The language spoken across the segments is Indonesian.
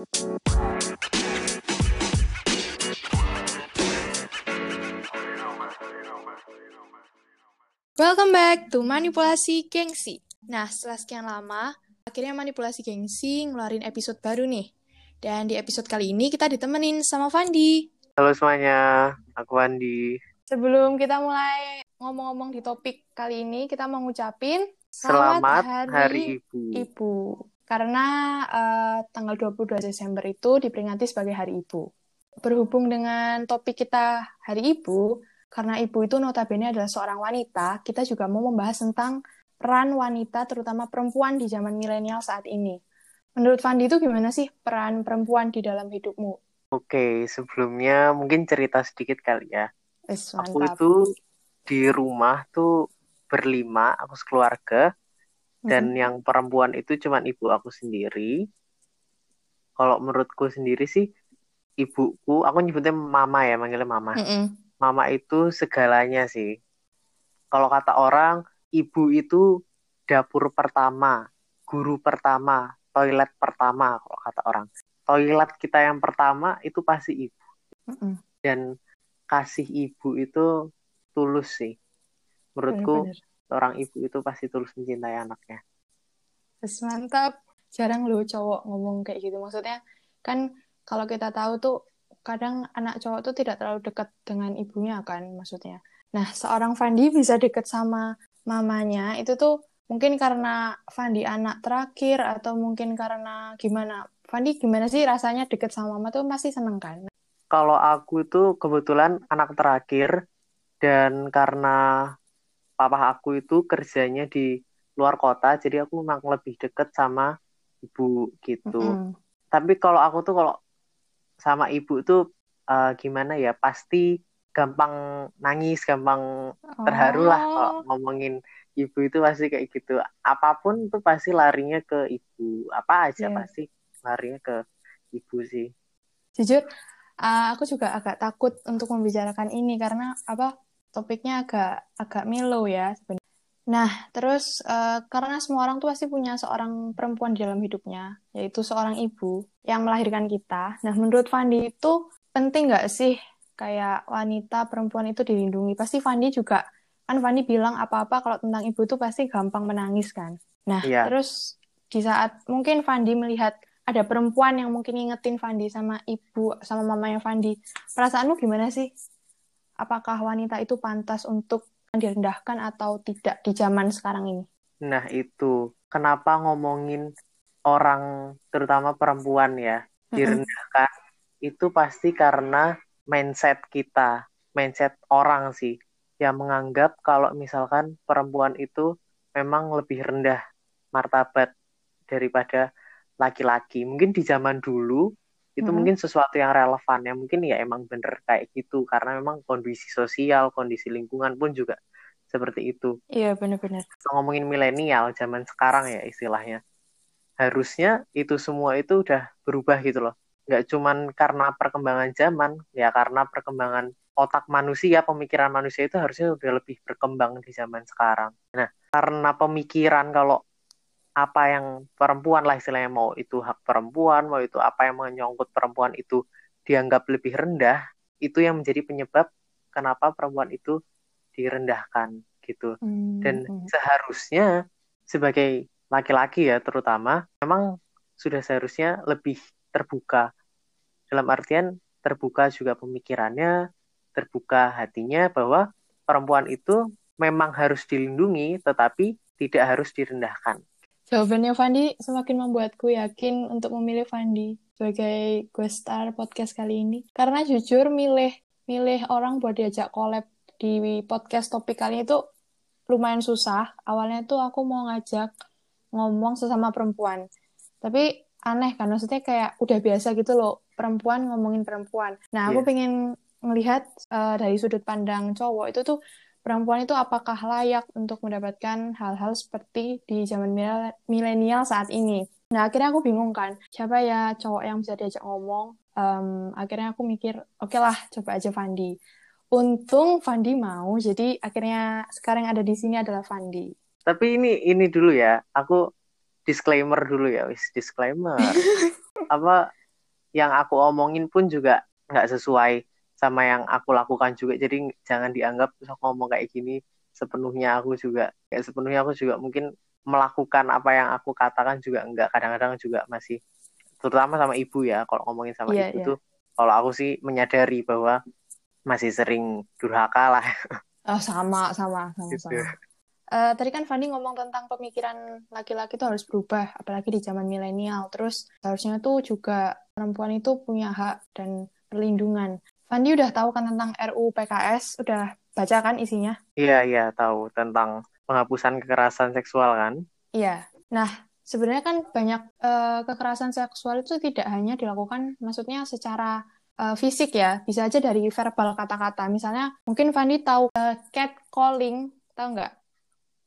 Welcome back to Manipulasi Gengsi. Nah, setelah sekian lama, akhirnya Manipulasi Gengsi ngeluarin episode baru nih. Dan di episode kali ini kita ditemenin sama Fandi. Halo semuanya, aku Andi. Sebelum kita mulai ngomong-ngomong di topik kali ini, kita mau ngucapin Selamat Hari, Hari Ibu. Ibu. Karena eh, tanggal 22 Desember itu diperingati sebagai Hari Ibu. Berhubung dengan topik kita Hari Ibu, karena ibu itu notabene adalah seorang wanita, kita juga mau membahas tentang peran wanita, terutama perempuan di zaman milenial saat ini. Menurut Fandi itu gimana sih peran perempuan di dalam hidupmu? Oke, sebelumnya mungkin cerita sedikit kali ya. Wes, Aku itu di rumah tuh berlima, aku sekeluarga. Dan Mhm. yang perempuan itu cuman ibu aku sendiri. Kalau menurutku sendiri sih, ibuku, aku nyebutnya mama ya, manggilnya mama. Mm-mm. Mama itu segalanya sih. Kalau kata orang, ibu itu dapur pertama, guru pertama, toilet pertama, kalau kata orang. Toilet kita yang pertama itu pasti ibu. Mm-mm. Dan kasih ibu itu tulus sih. Menurutku, Bener-bener. Orang ibu itu pasti tulus mencintai anaknya. Wes, mantap. Jarang loh cowok ngomong kayak gitu. Maksudnya kan kalau kita tahu tuh kadang anak cowok tuh tidak terlalu dekat dengan ibunya kan maksudnya. Nah, seorang Fandi bisa deket sama mamanya itu tuh mungkin karena Fandi anak terakhir atau mungkin karena gimana? Fandi gimana sih rasanya deket sama mama tuh pasti seneng kan? Kalau aku itu kebetulan anak terakhir dan karena papa aku itu kerjanya di luar kota, jadi aku memang lebih deket sama ibu gitu. Mm-mm. Tapi kalau aku tuh kalau sama ibu tuh eh, gimana ya, pasti gampang nangis, gampang terharu lah kalau Oh, ngomongin ibu itu pasti kayak gitu. Apa pun tuh pasti larinya ke ibu. Apa aja Iya. pasti larinya ke ibu sih. jujur uh, aku juga agak takut untuk membicarakan ini karena apa topiknya agak agak mellow ya sebenarnya. Nah, terus uh, karena semua orang tuh pasti punya seorang perempuan di dalam hidupnya, yaitu seorang ibu yang melahirkan kita. Nah, menurut Fandi itu penting nggak sih kayak wanita perempuan itu dilindungi? Pasti Fandi juga kan Fandi bilang apa-apa kalau tentang ibu itu pasti gampang menangis kan. Nah, Iya. terus di saat mungkin Fandi melihat ada perempuan yang mungkin ngingetin Fandi sama ibu sama mamanya Fandi, perasaanmu gimana sih? Apakah wanita itu pantas untuk direndahkan atau tidak di zaman sekarang ini? Nah, itu kenapa ngomongin orang, terutama perempuan ya, direndahkan itu pasti karena mindset kita, mindset orang sih, yang menganggap kalau misalkan perempuan itu memang lebih rendah martabat daripada laki-laki. Mungkin di zaman dulu itu Mm-mm. mungkin sesuatu yang relevan ya, mungkin ya emang bener kayak gitu. Karena memang kondisi sosial, kondisi lingkungan pun juga seperti itu. Iya, benar-benar. ngomongin milenial zaman sekarang ya istilahnya. Harusnya itu semua itu udah berubah gitu loh. Nggak cuman karena perkembangan zaman ya karena perkembangan otak manusia pemikiran manusia itu harusnya udah lebih berkembang di zaman sekarang. Nah karena pemikiran kalau apa yang perempuan lah istilahnya mau itu hak perempuan mau itu apa yang menyangkut perempuan itu dianggap lebih rendah itu yang menjadi penyebab kenapa perempuan itu direndahkan gitu. Dan Hmm, seharusnya sebagai laki-laki ya terutama memang sudah seharusnya lebih terbuka. Dalam artian terbuka juga pemikirannya terbuka hatinya bahwa perempuan itu memang harus dilindungi tetapi tidak harus direndahkan Jawabannya Fandi semakin membuatku yakin untuk memilih Fandi sebagai guest star podcast kali ini. Karena jujur milih milih orang buat diajak collab di podcast topik kali itu lumayan susah. Awalnya tuh aku mau ngajak ngomong sesama perempuan. Tapi aneh kan, maksudnya kayak udah biasa gitu loh, perempuan ngomongin perempuan. Nah, aku Iya. pengen ngelihat eh, dari sudut pandang cowok itu tuh perempuan itu apakah layak untuk mendapatkan hal-hal seperti di zaman mil- milenial saat ini. Nah, akhirnya aku bingung kan, siapa ya cowok yang bisa diajak ngomong. Em, akhirnya aku mikir, oke lah, coba aja Fandi. Untung Fandi mau, jadi akhirnya sekarang yang ada di sini adalah Fandi. tapi ini ini dulu ya aku disclaimer dulu ya wis disclaimer apa yang aku omongin pun juga nggak sesuai sama yang aku lakukan juga jadi jangan dianggap bisa ngomong kayak gini sepenuhnya aku juga kayak sepenuhnya aku juga mungkin melakukan apa yang aku katakan juga enggak kadang-kadang juga masih terutama sama ibu ya kalau ngomongin sama Iya, ibu iya. tuh kalau aku sih menyadari bahwa masih sering durhaka lah Oh, sama, sama, sama, gitu. sama. Eh, tadi kan Fandi ngomong tentang pemikiran laki-laki itu harus berubah, apalagi di zaman milenial. Terus seharusnya tuh juga perempuan itu punya hak dan perlindungan. Fandi udah tahu kan tentang RUU PKS, udah baca kan isinya? Iya iya tahu tentang penghapusan kekerasan seksual kan Iya. Nah, sebenarnya kan banyak eh, kekerasan seksual itu tidak hanya dilakukan, maksudnya secara eh, fisik ya, bisa aja dari verbal kata-kata. Misalnya, mungkin Fandi tahu eh, catcalling, tahu nggak?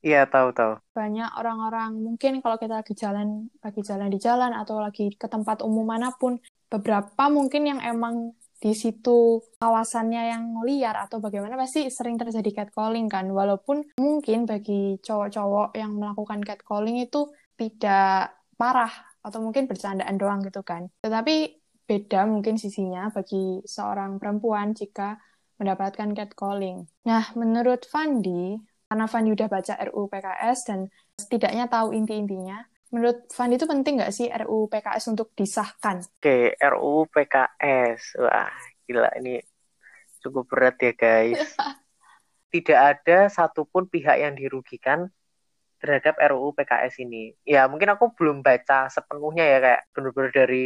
iya tahu tahu banyak orang-orang mungkin kalau kita lagi jalan lagi jalan di jalan atau lagi ke tempat umum mana pun beberapa mungkin yang emang di situ kawasannya yang liar atau bagaimana pasti sering terjadi catcalling kan walaupun mungkin bagi cowok-cowok yang melakukan catcalling itu tidak parah atau mungkin bercandaan doang gitu kan tetapi beda mungkin sisinya bagi seorang perempuan jika mendapatkan catcalling. Nah, menurut Fandi, karena Fandi udah baca RUU PKS dan setidaknya tahu inti-intinya, menurut Fandi itu penting nggak sih RUU PKS untuk disahkan? Oke, RUU PKS. Wah, gila ini cukup berat ya, guys. Tidak ada satupun pihak yang dirugikan terhadap RUU PKS ini. Ya, mungkin aku belum baca sepenuhnya ya, kayak bener-bener dari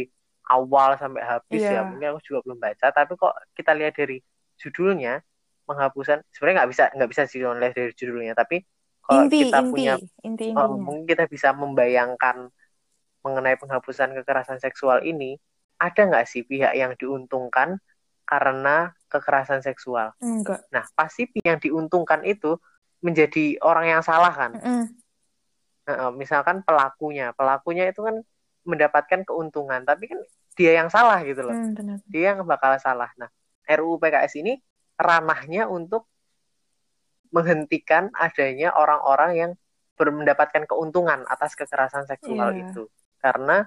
awal sampai habis Iya. ya. Mungkin aku juga belum baca, tapi kok kita lihat dari judulnya, penghapusan, sebenarnya nggak bisa nggak bisa sih lihat dari judulnya, tapi kalau inti, kita inti, punya inti Oh, intinya. mungkin kita bisa membayangkan mengenai penghapusan kekerasan seksual ini, ada nggak sih pihak yang diuntungkan karena kekerasan seksual? Enggak. Nah, pasti pihak yang diuntungkan itu menjadi orang yang salah kan? Nah, misalkan pelakunya, pelakunya itu kan mendapatkan keuntungan, tapi kan dia yang salah gitu loh. Mm, benar. Dia yang bakal salah. Nah, RUU PKS ini ranahnya untuk menghentikan adanya orang-orang yang mendapatkan keuntungan atas kekerasan seksual Iya. itu. Karena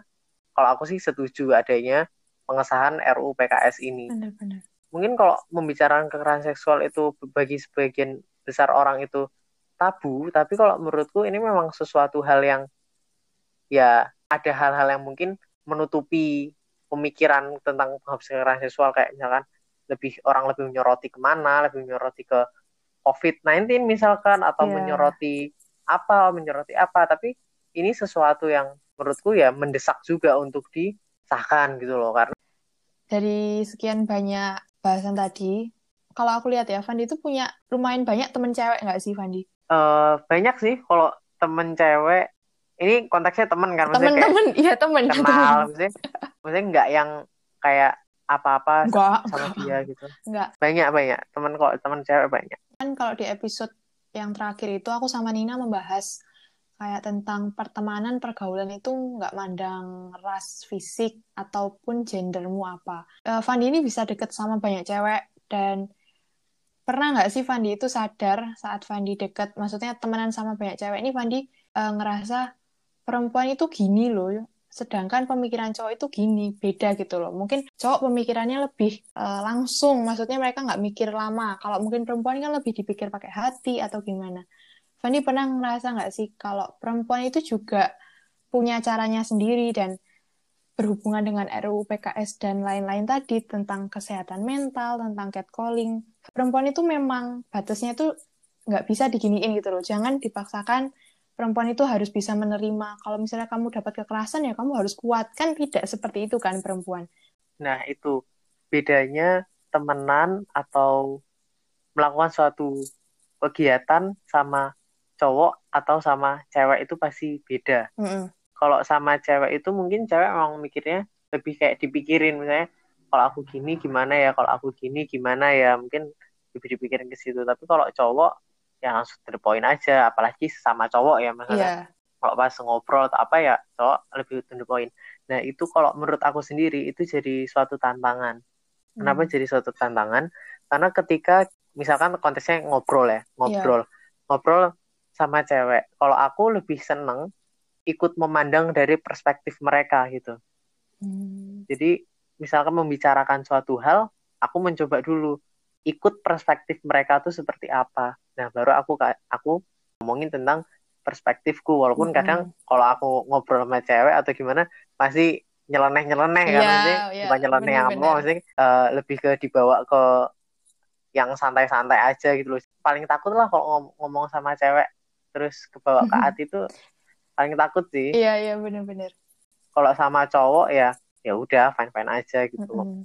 kalau aku sih setuju adanya pengesahan RUU PKS ini. Benar-benar. Mungkin kalau membicarakan kekerasan seksual itu bagi sebagian besar orang itu tabu, tapi kalau menurutku ini memang sesuatu hal yang ya ada hal-hal yang mungkin menutupi pemikiran tentang kekerasan seksual kayak misalkan lebih orang lebih menyoroti ke mana, lebih menyoroti ke COVID-19 misalkan atau Iya. menyoroti apa, menyoroti apa, tapi ini sesuatu yang menurutku ya mendesak juga untuk disahkan gitu loh karena Dari sekian banyak bahasan tadi, kalau aku lihat ya, Fandi itu punya lumayan banyak temen cewek nggak sih, Fandi? eh, banyak sih kalau temen cewek ini konteksnya temen kan maksudnya kayak Temen-temen, iya temen. kenal temen. maksudnya maksudnya nggak yang kayak apa-apa Enggak, sama dia gitu. Enggak. banyak banyak. Temen kok temen cewek banyak. Kan kalau di episode yang terakhir itu aku sama Nina membahas kayak tentang pertemanan pergaulan itu nggak mandang ras fisik ataupun gendermu apa. Eh, Fandi ini bisa deket sama banyak cewek dan pernah nggak sih Fandi itu sadar saat Fandi deket, maksudnya temenan sama banyak cewek. Ini Fandi eh, ngerasa perempuan itu gini loh, sedangkan pemikiran cowok itu gini, beda gitu loh. Mungkin cowok pemikirannya lebih eh, langsung, maksudnya mereka nggak mikir lama. Kalau mungkin perempuan kan lebih dipikir pakai hati atau gimana. Fanny pernah ngerasa nggak sih kalau perempuan itu juga punya caranya sendiri dan berhubungan dengan RUU PKS dan lain-lain tadi tentang kesehatan mental, tentang catcalling. Perempuan itu memang batasnya itu nggak bisa diginiin gitu loh. Jangan dipaksakan perempuan itu harus bisa menerima. Kalau misalnya kamu dapat kekerasan ya kamu harus kuat. Kan tidak seperti itu kan perempuan. nah itu bedanya temenan atau melakukan suatu kegiatan sama cowok atau sama cewek itu pasti beda Mm-mm. kalau sama cewek itu mungkin cewek emang mikirnya lebih kayak dipikirin misalnya kalau aku gini gimana ya kalau aku gini gimana ya mungkin lebih dipikirin ke situ tapi kalau cowok ya langsung to the point aja. Apalagi sama cowok ya maksudnya Iya. kalau pas ngobrol atau apa ya cowok lebih to the point. Nah itu kalau menurut aku sendiri itu jadi suatu tantangan. Kenapa Hmm. jadi suatu tantangan? Karena ketika misalkan konteksnya ngobrol ya ngobrol. Ngobrol sama cewek. Kalau aku lebih seneng ikut memandang dari perspektif mereka gitu. Hmm. jadi misalkan membicarakan suatu hal aku mencoba dulu ikut perspektif mereka tuh seperti apa. Nah baru aku aku ngomongin tentang perspektifku walaupun mm -hmm. kadang kalau aku ngobrol sama cewek atau gimana pasti nyeleneh nyeleneh yeah, kan maksudnya? yeah, bukan nyeleneh yang apa maksudnya uh, lebih ke dibawa ke yang santai-santai aja gitu loh. Paling takut lah kalau ngom ngomong sama cewek terus kebawa ke hati itu paling takut sih. Iya iya benar-benar kalau sama cowok ya ya udah fine fine aja gitu mm -hmm.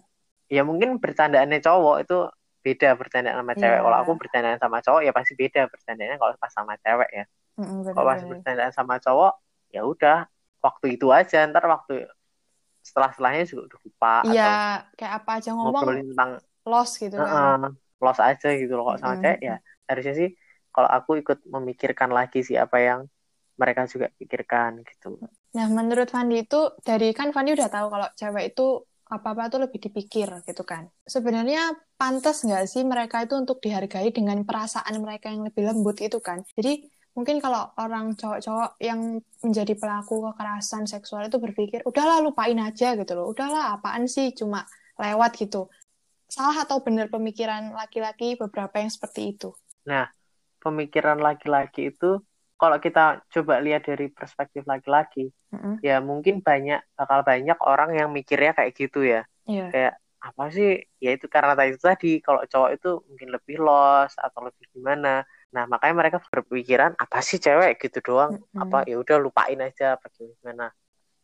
ya mungkin bercandaannya cowok itu beda bercandaan sama cewek. Yeah. kalau aku bercandaan sama cowok ya pasti beda bercandaannya kalau pas sama cewek ya. Mm kalau pas bercandaan sama cowok ya udah waktu itu aja ntar waktu setelah setelahnya juga udah lupa iya kayak apa aja ngomong tentang loss gitu kan. Uh, loss aja gitu loh kalau sama mm cewek ya. Harusnya sih kalau aku ikut memikirkan lagi sih apa yang mereka juga pikirkan gitu. Nah, menurut Fandi itu dari kan Fandi udah tahu kalau cewek itu apa-apa tuh lebih dipikir gitu kan. Sebenarnya pantas nggak sih mereka itu untuk dihargai dengan perasaan mereka yang lebih lembut itu kan. Jadi mungkin kalau orang cowok-cowok yang menjadi pelaku kekerasan seksual itu berpikir udahlah lupain aja gitu loh. Udahlah apaan sih cuma lewat gitu. Salah atau benar pemikiran laki-laki beberapa yang seperti itu? Nah, pemikiran laki-laki itu kalau kita coba lihat dari perspektif laki-laki, mm-hmm. ya mungkin banyak bakal banyak orang yang mikirnya kayak gitu ya. Yeah. Kayak apa sih? Ya itu karena tadi itu tadi kalau cowok itu mungkin lebih los atau lebih gimana. Nah, makanya mereka berpikiran apa sih cewek gitu doang? Mm-hmm. Apa ya udah lupain aja apa gimana.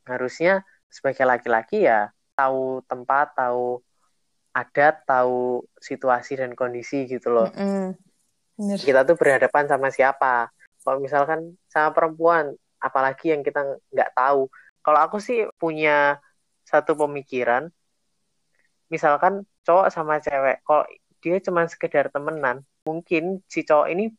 Harusnya sebagai laki-laki ya tahu tempat, tahu adat, tahu situasi dan kondisi gitu loh. Mm-hmm. Kita tuh berhadapan sama siapa kalau misalkan sama perempuan apalagi yang kita nggak tahu. Kalau aku sih punya satu pemikiran misalkan cowok sama cewek kalau dia cuma sekedar temenan mungkin si cowok ini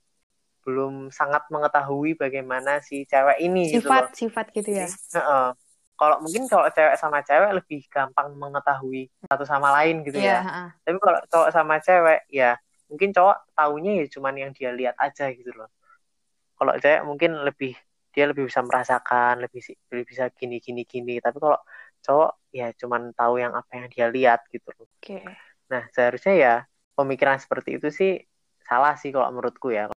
belum sangat mengetahui bagaimana si cewek ini sifat gitu loh. sifat gitu ya? Uh, kalau mungkin kalau cewek sama cewek lebih gampang mengetahui satu sama lain gitu yeah, ya. uh. tapi kalau cowok sama cewek ya mungkin cowok taunya ya cuman yang dia lihat aja gitu loh kalau cewek mungkin lebih dia lebih bisa merasakan lebih lebih bisa gini gini gini tapi kalau cowok ya cuman tahu yang apa yang dia lihat gitu loh. Oke. Okay. Nah seharusnya ya pemikiran seperti itu sih salah sih kalau menurutku ya.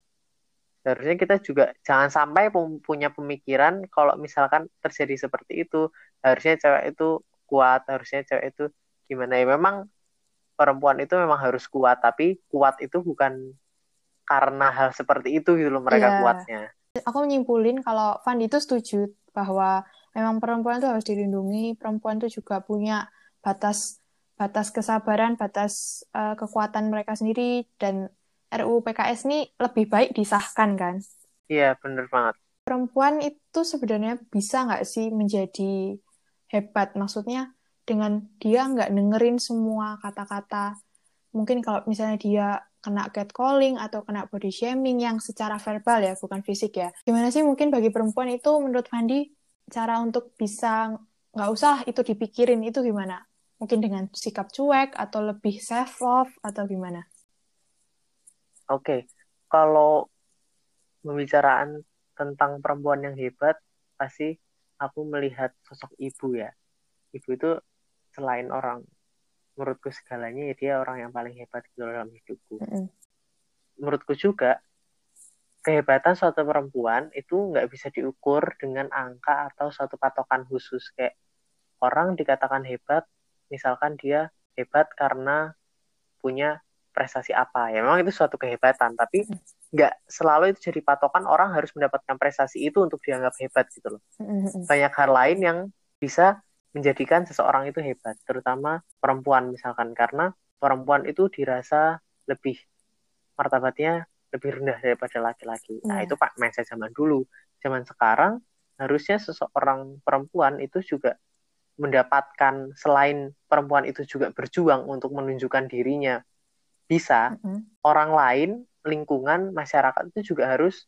Seharusnya kita juga jangan sampai punya pemikiran kalau misalkan terjadi seperti itu harusnya cewek itu kuat harusnya cewek itu gimana ya memang perempuan itu memang harus kuat tapi kuat itu bukan karena hal seperti itu gitu loh mereka yeah. kuatnya. Aku menyimpulin kalau Van itu setuju bahwa memang perempuan itu harus dilindungi, perempuan itu juga punya batas batas kesabaran, batas uh, kekuatan mereka sendiri dan RUU PKS ini lebih baik disahkan kan? Iya, bener banget. Perempuan itu sebenarnya bisa nggak sih menjadi hebat? Maksudnya dengan dia nggak dengerin semua kata-kata. Mungkin kalau misalnya dia kena catcalling atau kena body shaming yang secara verbal ya, bukan fisik ya. Gimana sih mungkin bagi perempuan itu menurut Fandi cara untuk bisa nggak usah itu dipikirin itu gimana? Mungkin dengan sikap cuek atau lebih self love atau gimana? Oke, okay. kalau pembicaraan tentang perempuan yang hebat, pasti aku melihat sosok ibu ya. Ibu itu selain orang menurutku segalanya ya dia orang yang paling hebat gitu dalam hidupku. Mm -hmm. Menurutku juga kehebatan suatu perempuan itu nggak bisa diukur dengan angka atau suatu patokan khusus. Kayak orang dikatakan hebat misalkan dia hebat karena punya prestasi apa. Ya memang itu suatu kehebatan tapi nggak selalu itu jadi patokan orang harus mendapatkan prestasi itu untuk dianggap hebat gitu loh. Banyak hal lain yang bisa menjadikan seseorang itu hebat, terutama perempuan misalkan karena perempuan itu dirasa lebih martabatnya lebih rendah daripada laki-laki. Nah, iya. itu Pak mindset zaman dulu. Zaman sekarang harusnya seseorang perempuan itu juga mendapatkan selain perempuan itu juga berjuang untuk menunjukkan dirinya bisa, mm -hmm. orang lain, lingkungan, masyarakat itu juga harus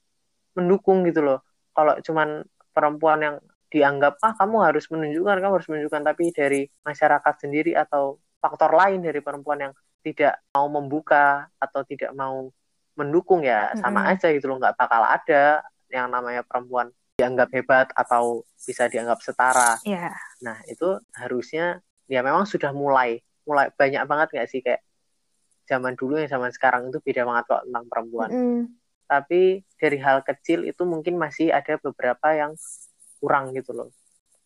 mendukung gitu loh. Kalau cuman perempuan yang dianggap ah kamu harus menunjukkan kamu harus menunjukkan tapi dari masyarakat sendiri atau faktor lain dari perempuan yang tidak mau membuka atau tidak mau mendukung ya sama mm-hmm. aja gitu loh nggak bakal ada yang namanya perempuan dianggap hebat atau bisa dianggap setara. Yeah. Nah itu harusnya ya memang sudah mulai mulai banyak banget nggak sih kayak zaman dulu yang zaman sekarang itu beda banget kok tentang perempuan. Mm. Tapi dari hal kecil itu mungkin masih ada beberapa yang kurang gitu loh.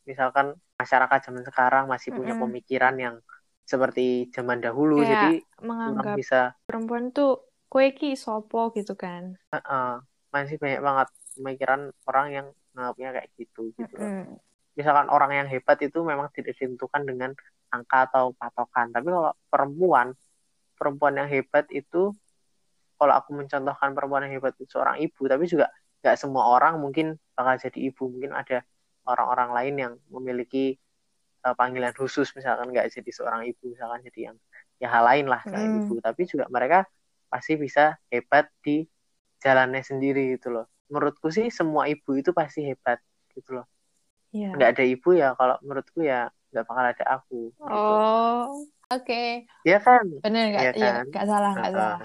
Misalkan masyarakat zaman sekarang masih punya Mm-mm. pemikiran yang seperti zaman dahulu, Kayak jadi menganggap bisa perempuan tuh kue ki sopo gitu kan. uh, masih banyak banget pemikiran orang yang menganggapnya kayak gitu gitu. Mm-mm. Misalkan orang yang hebat itu memang tidak ditentukan dengan angka atau patokan, tapi kalau perempuan perempuan yang hebat itu kalau aku mencontohkan perempuan yang hebat itu seorang ibu, tapi juga nggak semua orang mungkin bakal jadi ibu, mungkin ada orang-orang lain yang memiliki uh, panggilan khusus, misalkan nggak jadi seorang ibu, misalkan jadi yang ya hal lain lah selain Mm. ibu, tapi juga mereka pasti bisa hebat di jalannya sendiri gitu loh. Menurutku sih semua ibu itu pasti hebat gitu loh. Iya. Nggak ada ibu ya kalau menurutku ya nggak bakal ada aku. Gitu. Oh, oke. Ya kan? Bener nggak? Iya Iya, kan? nggak salah, nggak salah.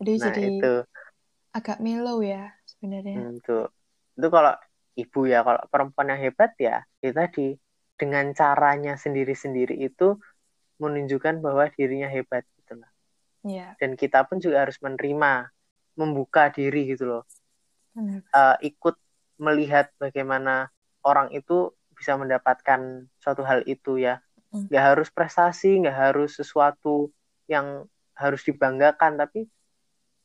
Aduh, Nah jadi itu, agak mellow ya sebenarnya. Hmm, tuh. itu kalau ibu ya, kalau perempuan yang hebat ya, itu tadi dengan caranya sendiri-sendiri itu menunjukkan bahwa dirinya hebat gitu loh. Iya, Dan kita pun juga harus menerima, membuka diri gitu loh. benar. Eh, ikut melihat bagaimana orang itu bisa mendapatkan suatu hal itu ya. Hmm. Nggak harus prestasi, nggak harus sesuatu yang harus dibanggakan, tapi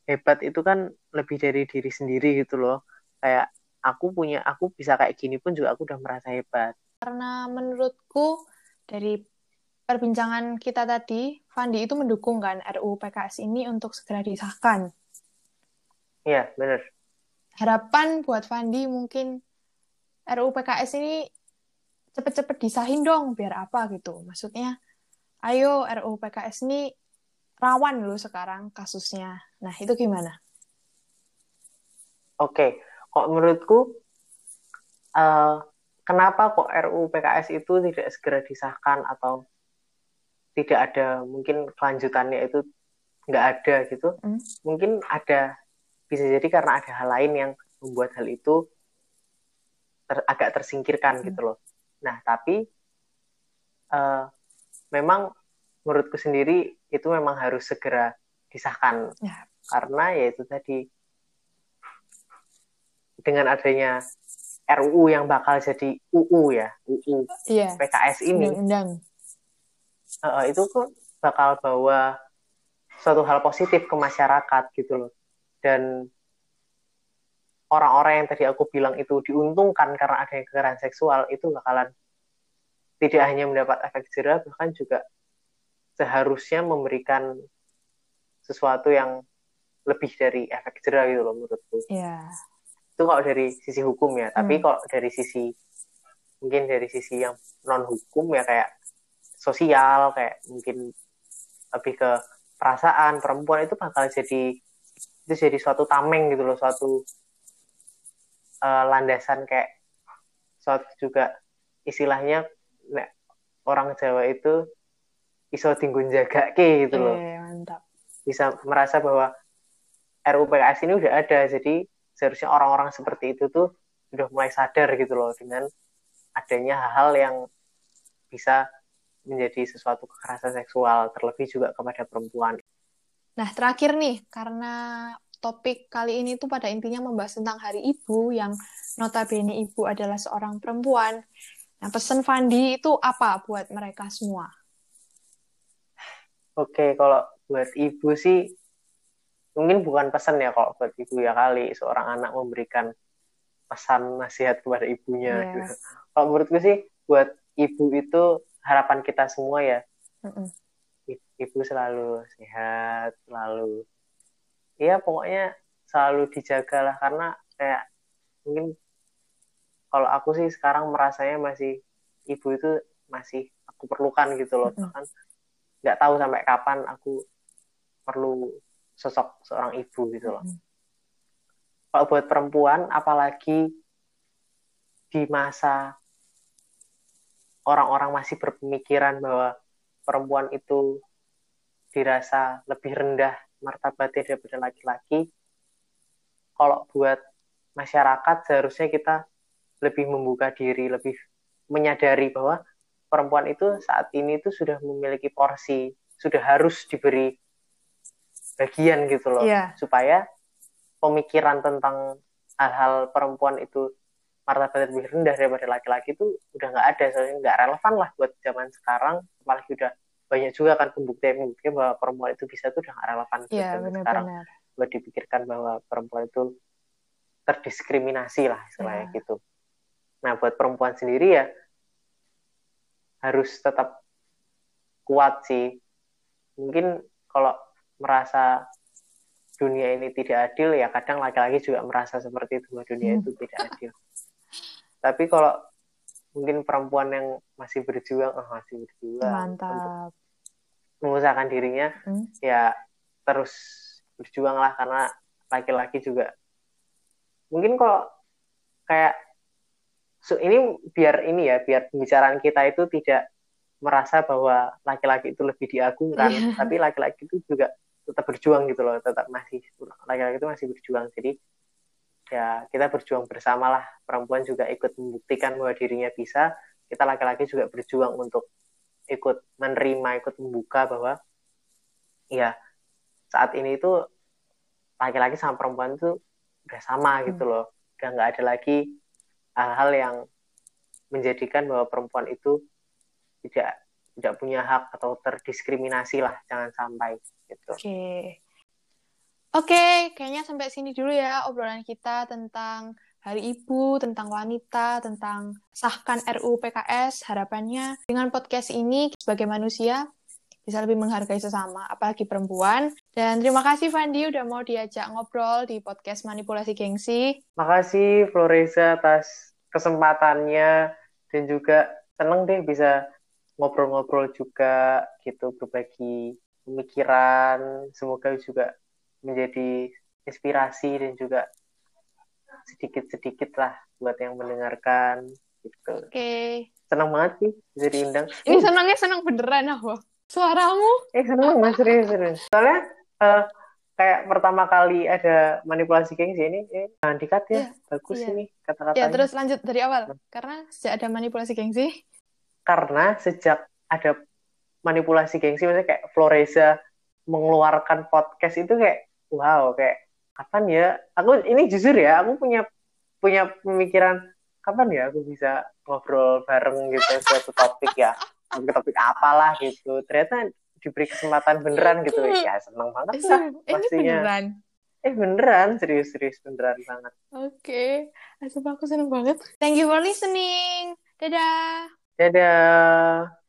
hebat itu kan lebih dari diri sendiri gitu loh. Kayak aku punya, aku bisa kayak gini pun juga aku udah merasa hebat. Karena menurutku dari perbincangan kita tadi, Fandi itu mendukung kan RUU PKS ini untuk segera disahkan. Iya, bener. Harapan buat Fandi mungkin RUU PKS ini cepet-cepet disahin dong, biar apa gitu. Maksudnya, ayo RUU PKS ini rawan loh sekarang kasusnya. Nah, itu gimana? Oke, kok menurutku eh, kenapa kok RUU PKS itu tidak segera disahkan atau tidak ada mungkin kelanjutannya itu nggak ada gitu? Hmm. Mungkin ada bisa jadi karena ada hal lain yang membuat hal itu ter- agak tersingkirkan Hmm. gitu loh. Nah, tapi eh, memang menurutku sendiri itu memang harus segera disahkan Ya. karena ya itu tadi dengan adanya RUU yang bakal jadi UU ya, UU Iya, PKS ini, undang-undang. eh, itu tuh bakal bawa suatu hal positif ke masyarakat gitu loh. Dan orang-orang yang tadi aku bilang itu diuntungkan karena adanya kekerasan seksual itu bakalan tidak hanya mendapat efek jerah, bahkan juga seharusnya memberikan sesuatu yang lebih dari efek jerah gitu loh menurutku. Iya. Itu kalau dari sisi hukum ya tapi Hmm. kalau dari sisi mungkin dari sisi yang non hukum ya kayak sosial kayak mungkin lebih ke perasaan perempuan itu bakal jadi itu jadi suatu tameng gitu loh suatu eh, landasan kayak suatu juga istilahnya nek orang Jawa itu iso tinggun jaga ke gitu loh mantap. bisa merasa bahwa RUU PKS ini udah ada jadi seharusnya orang-orang seperti itu tuh sudah mulai sadar gitu loh dengan adanya hal-hal yang bisa menjadi sesuatu kekerasan seksual terlebih juga kepada perempuan. Nah, terakhir nih, karena topik kali ini tuh pada intinya membahas tentang Hari Ibu yang notabene ibu adalah seorang perempuan. Nah, pesan Fandi itu apa buat mereka semua? Oke, kalau buat ibu sih mungkin bukan pesan ya kalau buat ibu ya kali seorang anak memberikan pesan nasihat kepada ibunya. Iya. gitu. Kalau menurutku sih buat ibu itu harapan kita semua ya Mm-mm. Ibu selalu sehat, selalu ya pokoknya selalu dijaga lah karena kayak mungkin kalau aku sih sekarang merasanya masih ibu itu masih aku perlukan gitu loh Mm-mm. bahkan nggak tahu sampai kapan aku perlu sosok seorang ibu gitu loh. Mm. Kalau buat perempuan apalagi di masa orang-orang masih berpemikiran bahwa perempuan itu dirasa lebih rendah martabatnya daripada laki-laki. Kalau buat masyarakat seharusnya kita lebih membuka diri, lebih menyadari bahwa perempuan itu saat ini itu sudah memiliki porsi sudah harus diberi bagian gitu loh Iya. supaya pemikiran tentang hal-hal perempuan itu martabatnya lebih rendah daripada laki-laki itu udah nggak ada soalnya nggak relevan lah buat zaman sekarang apalagi udah banyak juga kan pembuktian pembuktian bahwa perempuan itu bisa tuh udah nggak relevan buat Iya, zaman sekarang benar-benar. buat dipikirkan bahwa perempuan itu terdiskriminasi lah istilahnya Ya. gitu nah buat perempuan sendiri ya harus tetap kuat sih mungkin kalau merasa dunia ini tidak adil ya kadang laki-laki juga merasa seperti itu bahwa dunia Hmm. itu tidak adil tapi kalau mungkin perempuan yang masih berjuang oh masih berjuang untuk Mantap. mengusahakan dirinya Hmm. ya terus berjuang lah karena laki-laki juga mungkin kok kayak so, ini biar ini ya biar pembicaraan kita itu tidak merasa bahwa laki-laki itu lebih diagungkan Iya. tapi laki-laki itu juga tetap berjuang gitu loh tetap masih laki-laki itu masih berjuang. Jadi ya kita berjuang bersama lah. Perempuan juga ikut membuktikan bahwa dirinya bisa. Kita laki-laki juga berjuang untuk ikut menerima ikut membuka bahwa ya saat ini itu laki-laki sama perempuan itu udah sama gitu loh. Udah nggak ada lagi hal-hal yang menjadikan bahwa perempuan itu tidak tidak punya hak atau terdiskriminasi lah jangan sampai gitu Oke. Oke, kayaknya sampai sini dulu ya obrolan kita tentang Hari Ibu, tentang wanita, tentang sahkan RUU PKS. Harapannya dengan podcast ini sebagai manusia bisa lebih menghargai sesama, apalagi perempuan. Dan terima kasih Fandi udah mau diajak ngobrol di podcast Manipulasi Gengsi. makasih Floreza atas kesempatannya dan juga seneng deh bisa ngobrol-ngobrol juga gitu berbagi pemikiran. Semoga juga menjadi inspirasi dan juga sedikit-sedikit lah buat yang mendengarkan gitu. Oke. senang banget sih bisa diundang. Ini senangnya senang beneran aku. Suaramu? Eh senang mas. Serius serius. Soalnya eh, kayak pertama kali ada manipulasi gengsi ini. Eh, dikat ya Iya, bagus iya. ini kata-katanya. Ya, terus lanjut dari awal. Karena sejak ada manipulasi gengsi, karena sejak ada manipulasi gengsi maksudnya kayak Floreza mengeluarkan podcast itu kayak wow kayak kapan ya aku ini jujur ya aku punya punya pemikiran kapan ya aku bisa ngobrol bareng gitu suatu topik ya topik topik apalah gitu ternyata diberi kesempatan beneran gitu ya seneng banget lah ini pastinya beneran. eh beneran serius serius beneran banget Oke, Asap aku seneng banget. Thank you for listening. Dadah. Dadah